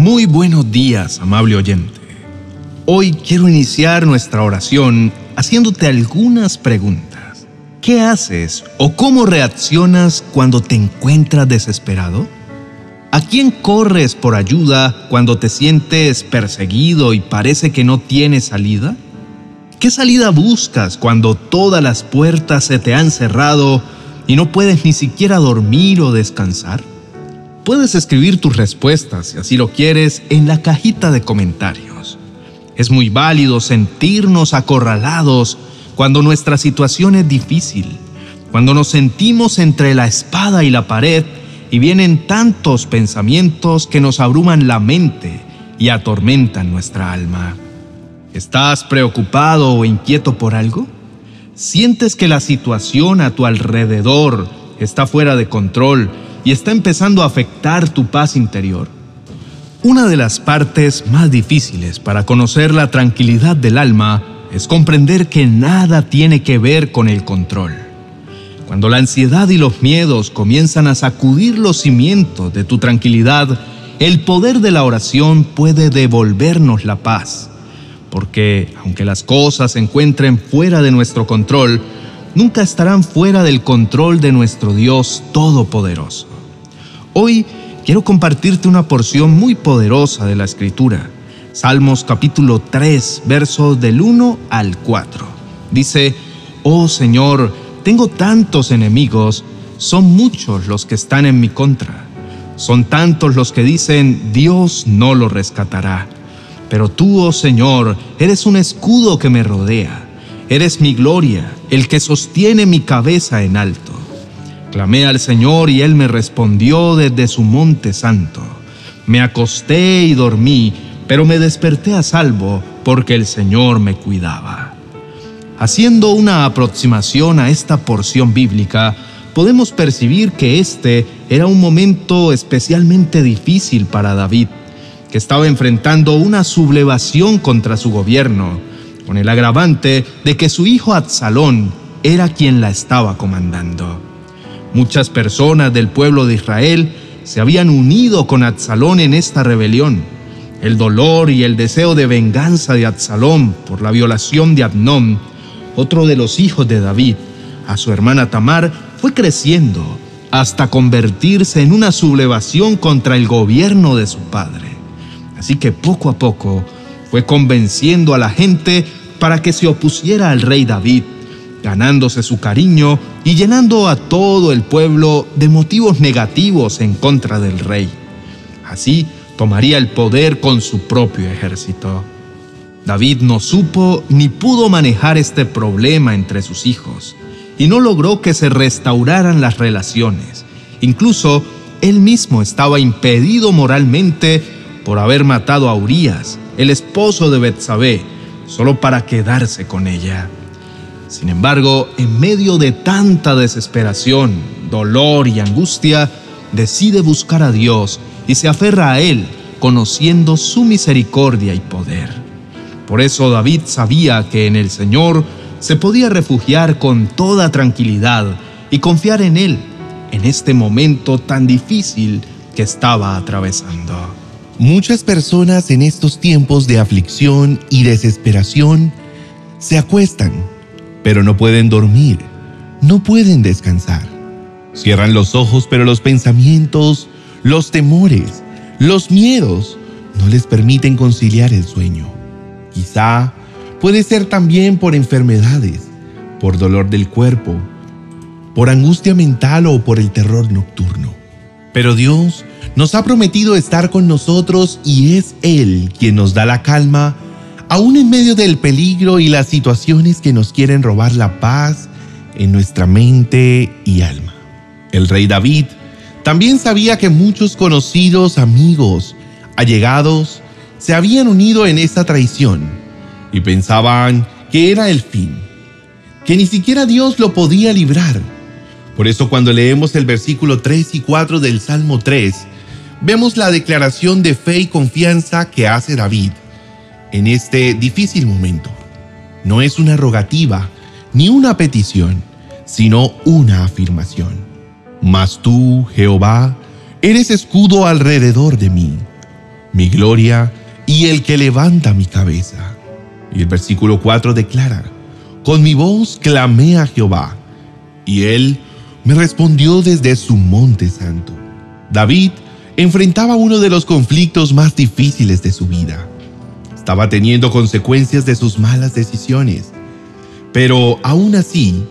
Muy buenos días, amable oyente. Hoy quiero iniciar nuestra oración haciéndote algunas preguntas. ¿Qué haces o cómo reaccionas cuando te encuentras desesperado? ¿A quién corres por ayuda cuando te sientes perseguido y parece que no tienes salida? ¿Qué salida buscas cuando todas las puertas se te han cerrado y no puedes ni siquiera dormir o descansar? Puedes escribir tus respuestas, si así lo quieres, en la cajita de comentarios. Es muy válido sentirnos acorralados cuando nuestra situación es difícil, cuando nos sentimos entre la espada y la pared y vienen tantos pensamientos que nos abruman la mente y atormentan nuestra alma. ¿Estás preocupado o inquieto por algo? ¿Sientes que la situación a tu alrededor está fuera de control y está empezando a afectar tu paz interior. Una de las partes más difíciles para conocer la tranquilidad del alma es comprender que nada tiene que ver con el control. Cuando la ansiedad y los miedos comienzan a sacudir los cimientos de tu tranquilidad, el poder de la oración puede devolvernos la paz. Porque aunque las cosas se encuentren fuera de nuestro control, nunca estarán fuera del control de nuestro Dios Todopoderoso. Hoy quiero compartirte una porción muy poderosa de la Escritura. Salmos capítulo 3, versos del 1 al 4. Dice, Oh Señor, tengo tantos enemigos, son muchos los que están en mi contra. Son tantos los que dicen, Dios no lo rescatará. Pero tú, oh Señor, eres un escudo que me rodea. Eres mi gloria, el que sostiene mi cabeza en alto. Clamé al Señor y Él me respondió desde su monte santo. Me acosté y dormí, pero me desperté a salvo porque el Señor me cuidaba. Haciendo una aproximación a esta porción bíblica, podemos percibir que este era un momento especialmente difícil para David, que estaba enfrentando una sublevación contra su gobierno, con el agravante de que su hijo Absalón era quien la estaba comandando. Muchas personas del pueblo de Israel se habían unido con Absalón en esta rebelión. El dolor y el deseo de venganza de Absalón por la violación de Abnón, otro de los hijos de David, a su hermana Tamar, fue creciendo hasta convertirse en una sublevación contra el gobierno de su padre. Así que poco a poco fue convenciendo a la gente para que se opusiera al rey David ganándose su cariño y llenando a todo el pueblo de motivos negativos en contra del rey. Así tomaría el poder con su propio ejército. David no supo ni pudo manejar este problema entre sus hijos y no logró que se restauraran las relaciones. Incluso él mismo estaba impedido moralmente por haber matado a Urias, el esposo de Betsabé, solo para quedarse con ella. Sin embargo, en medio de tanta desesperación, dolor y angustia, decide buscar a Dios y se aferra a Él, conociendo su misericordia y poder. Por eso David sabía que en el Señor se podía refugiar con toda tranquilidad y confiar en Él en este momento tan difícil que estaba atravesando. Muchas personas en estos tiempos de aflicción y desesperación se acuestan pero no pueden dormir, no pueden descansar. Cierran los ojos, pero los pensamientos, los temores, los miedos no les permiten conciliar el sueño. Quizá puede ser también por enfermedades, por dolor del cuerpo, por angustia mental o por el terror nocturno. Pero Dios nos ha prometido estar con nosotros y es Él quien nos da la calma aún en medio del peligro y las situaciones que nos quieren robar la paz en nuestra mente y alma. El rey David también sabía que muchos conocidos, amigos, allegados, se habían unido en esta traición y pensaban que era el fin, que ni siquiera Dios lo podía librar. Por eso cuando leemos el versículo 3 y 4 del Salmo 3, vemos la declaración de fe y confianza que hace David en este difícil momento. No es una rogativa ni una petición, sino una afirmación. Mas tú, Jehová, eres escudo alrededor de mí. mi gloria y el que levanta mi cabeza. Y el versículo 4 declara, con mi voz clamé a Jehová, y él me respondió desde su monte santo. David enfrentaba uno de los conflictos más difíciles de su vida. Estaba teniendo consecuencias de sus malas decisiones, pero aún así,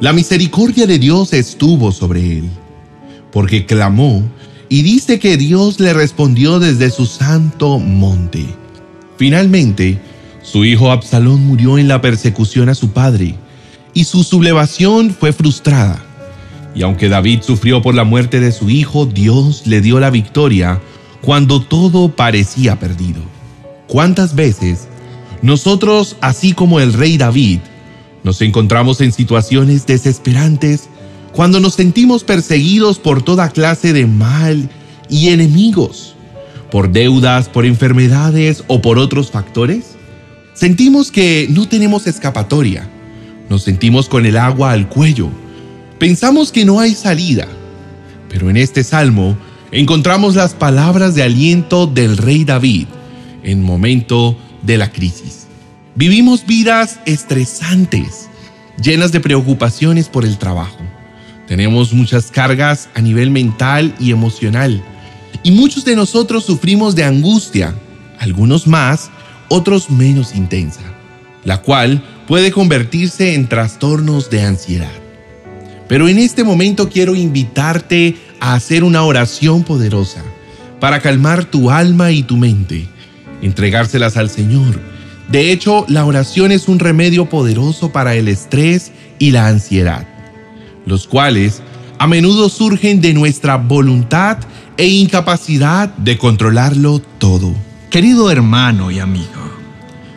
la misericordia de Dios estuvo sobre él, porque clamó y dice que Dios le respondió desde su santo monte. Finalmente, su hijo Absalón murió en la persecución a su padre, y su sublevación fue frustrada. Y aunque David sufrió por la muerte de su hijo, Dios le dio la victoria cuando todo parecía perdido. ¿Cuántas veces nosotros, así como el rey David, nos encontramos en situaciones desesperantes cuando nos sentimos perseguidos por toda clase de mal y enemigos, por deudas, por enfermedades o por otros factores? Sentimos que no tenemos escapatoria, nos sentimos con el agua al cuello, Pensamos que no hay salida, pero en este salmo encontramos las palabras de aliento del rey David en momento de la crisis. Vivimos vidas estresantes, llenas de preocupaciones por el trabajo. Tenemos muchas cargas a nivel mental y emocional, y muchos de nosotros sufrimos de angustia, algunos más, otros menos intensa, la cual puede convertirse en trastornos de ansiedad. Pero en este momento quiero invitarte a hacer una oración poderosa para calmar tu alma y tu mente, entregárselas al Señor. De hecho, la oración es un remedio poderoso para el estrés y la ansiedad, los cuales a menudo surgen de nuestra voluntad e incapacidad de controlarlo todo. Querido hermano y amigo,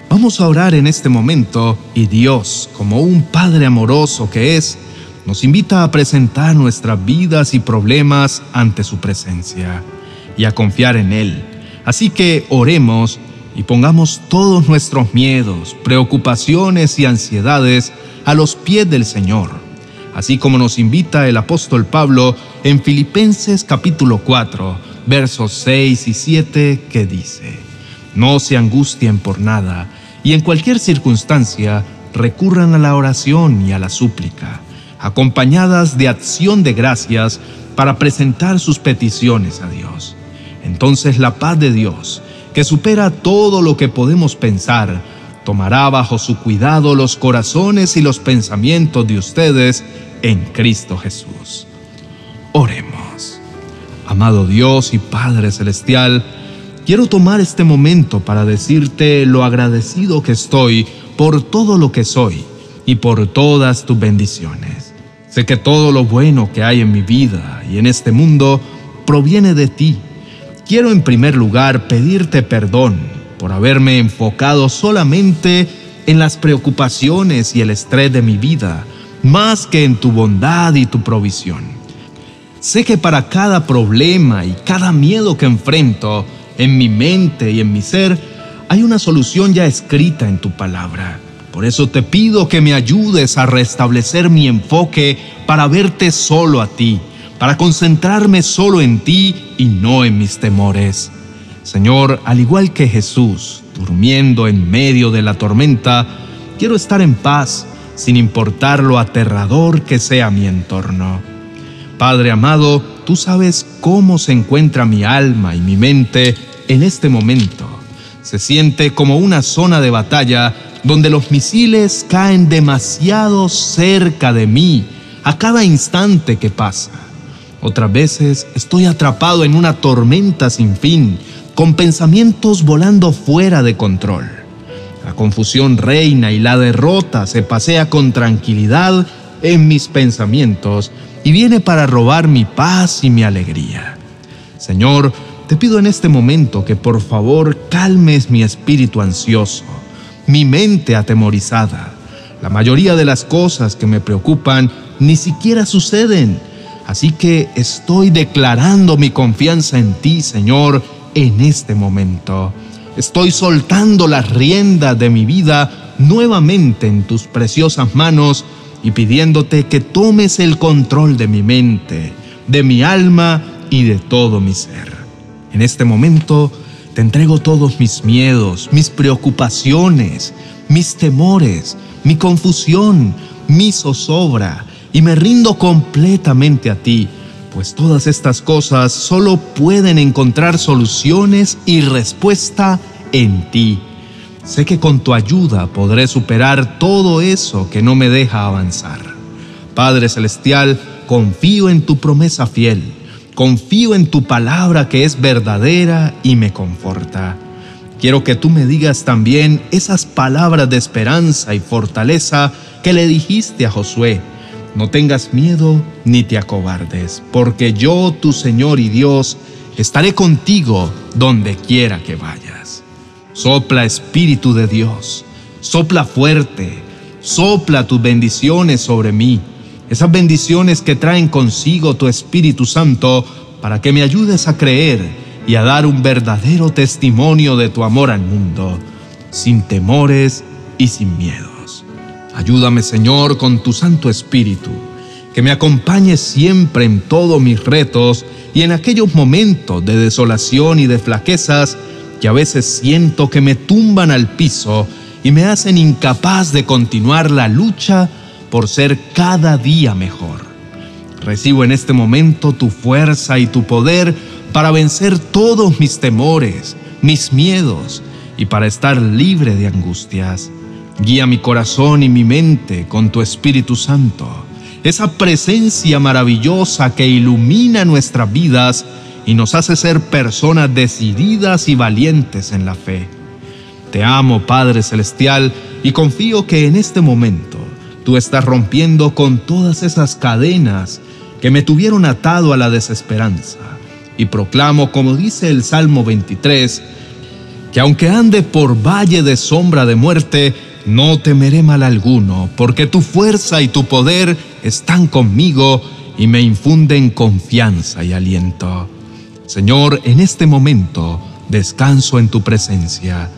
vamos a orar en este momento y Dios, como un Padre amoroso que es, nos invita a presentar nuestras vidas y problemas ante su presencia y a confiar en Él. Así que oremos y pongamos todos nuestros miedos, preocupaciones y ansiedades a los pies del Señor, así como nos invita el apóstol Pablo en Filipenses capítulo 4, versos 6 y 7, que dice, No se angustien por nada, y en cualquier circunstancia recurran a la oración y a la súplica acompañadas de acción de gracias para presentar sus peticiones a Dios. Entonces la paz de Dios, que supera todo lo que podemos pensar, tomará bajo su cuidado los corazones y los pensamientos de ustedes en Cristo Jesús. Oremos. Amado Dios y Padre Celestial, quiero tomar este momento para decirte lo agradecido que estoy por todo lo que soy y por todas tus bendiciones. Sé que todo lo bueno que hay en mi vida y en este mundo proviene de ti. Quiero en primer lugar pedirte perdón por haberme enfocado solamente en las preocupaciones y el estrés de mi vida, más que en tu bondad y tu provisión. Sé que para cada problema y cada miedo que enfrento en mi mente y en mi ser, hay una solución ya escrita en tu palabra. Por eso te pido que me ayudes a restablecer mi enfoque para verte solo a ti, para concentrarme solo en ti y no en mis temores. Señor, al igual que Jesús, durmiendo en medio de la tormenta, quiero estar en paz sin importar lo aterrador que sea mi entorno. Padre amado, tú sabes cómo se encuentra mi alma y mi mente en este momento. Se siente como una zona de batalla donde los misiles caen demasiado cerca de mí a cada instante que pasa. Otras veces estoy atrapado en una tormenta sin fin, con pensamientos volando fuera de control. La confusión reina y la derrota se pasea con tranquilidad en mis pensamientos y viene para robar mi paz y mi alegría. Señor, te pido en este momento que por favor calmes mi espíritu ansioso mi mente atemorizada. La mayoría de las cosas que me preocupan ni siquiera suceden. Así que estoy declarando mi confianza en ti, Señor, en este momento. Estoy soltando las riendas de mi vida nuevamente en tus preciosas manos y pidiéndote que tomes el control de mi mente, de mi alma y de todo mi ser. En este momento te entrego todos mis miedos, mis preocupaciones, mis temores, mi confusión, mi zozobra, y me rindo completamente a ti, pues todas estas cosas solo pueden encontrar soluciones y respuesta en ti. Sé que con tu ayuda podré superar todo eso que no me deja avanzar. Padre Celestial, confío en tu promesa fiel, confío en tu palabra que es verdadera y me conforta. Quiero que tú me digas también esas palabras de esperanza y fortaleza que le dijiste a Josué. No tengas miedo ni te acobardes, porque yo, tu Señor y Dios, estaré contigo donde quiera que vayas. Sopla Espíritu de Dios, sopla fuerte, sopla tus bendiciones sobre mí, esas bendiciones que traen consigo tu Espíritu Santo para que me ayudes a creer y a dar un verdadero testimonio de tu amor al mundo, sin temores y sin miedos. Ayúdame, Señor, con tu Santo Espíritu, que me acompañe siempre en todos mis retos y en aquellos momentos de desolación y de flaquezas que a veces siento que me tumban al piso y me hacen incapaz de continuar la lucha por ser cada día mejor. Recibo en este momento tu fuerza y tu poder para vencer todos mis temores, mis miedos y para estar libre de angustias. Guía mi corazón y mi mente con tu Espíritu Santo, esa presencia maravillosa que ilumina nuestras vidas y nos hace ser personas decididas y valientes en la fe. Te amo, Padre Celestial, y confío que en este momento tú estás rompiendo con todas esas cadenas que me tuvieron atado a la desesperanza y proclamo, como dice el Salmo 23, que aunque ande por valle de sombra de muerte, no temeré mal alguno, porque tu fuerza y tu poder están conmigo y me infunden confianza y aliento. Señor, en este momento descanso en tu presencia.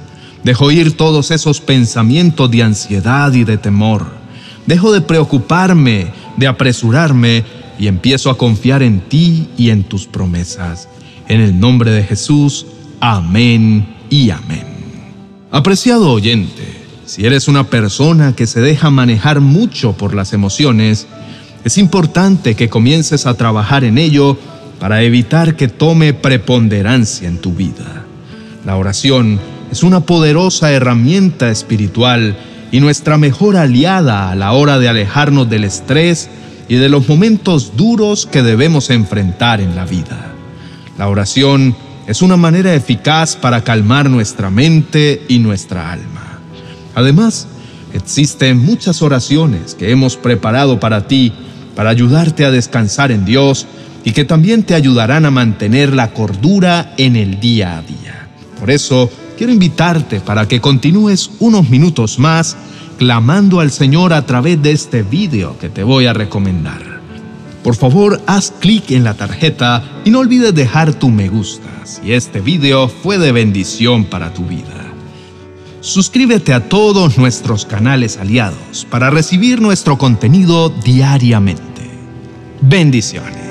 Dejo ir todos esos pensamientos de ansiedad y de temor. Dejo de preocuparme, de apresurarme y empiezo a confiar en ti y en tus promesas. En el nombre de Jesús, amén y amén. Apreciado oyente, si eres una persona que se deja manejar mucho por las emociones, es importante que comiences a trabajar en ello para evitar que tome preponderancia en tu vida. La oración es una poderosa herramienta espiritual y nuestra mejor aliada a la hora de alejarnos del estrés y de los momentos duros que debemos enfrentar en la vida. La oración es una manera eficaz para calmar nuestra mente y nuestra alma. Además, existen muchas oraciones que hemos preparado para ti para ayudarte a descansar en Dios y que también te ayudarán a mantener la cordura en el día a día. Por eso, quiero invitarte para que continúes unos minutos más clamando al Señor a través de este video que te voy a recomendar. Por favor, haz clic en la tarjeta y no olvides dejar tu me gusta si este video fue de bendición para tu vida. Suscríbete a todos nuestros canales aliados para recibir nuestro contenido diariamente. Bendiciones.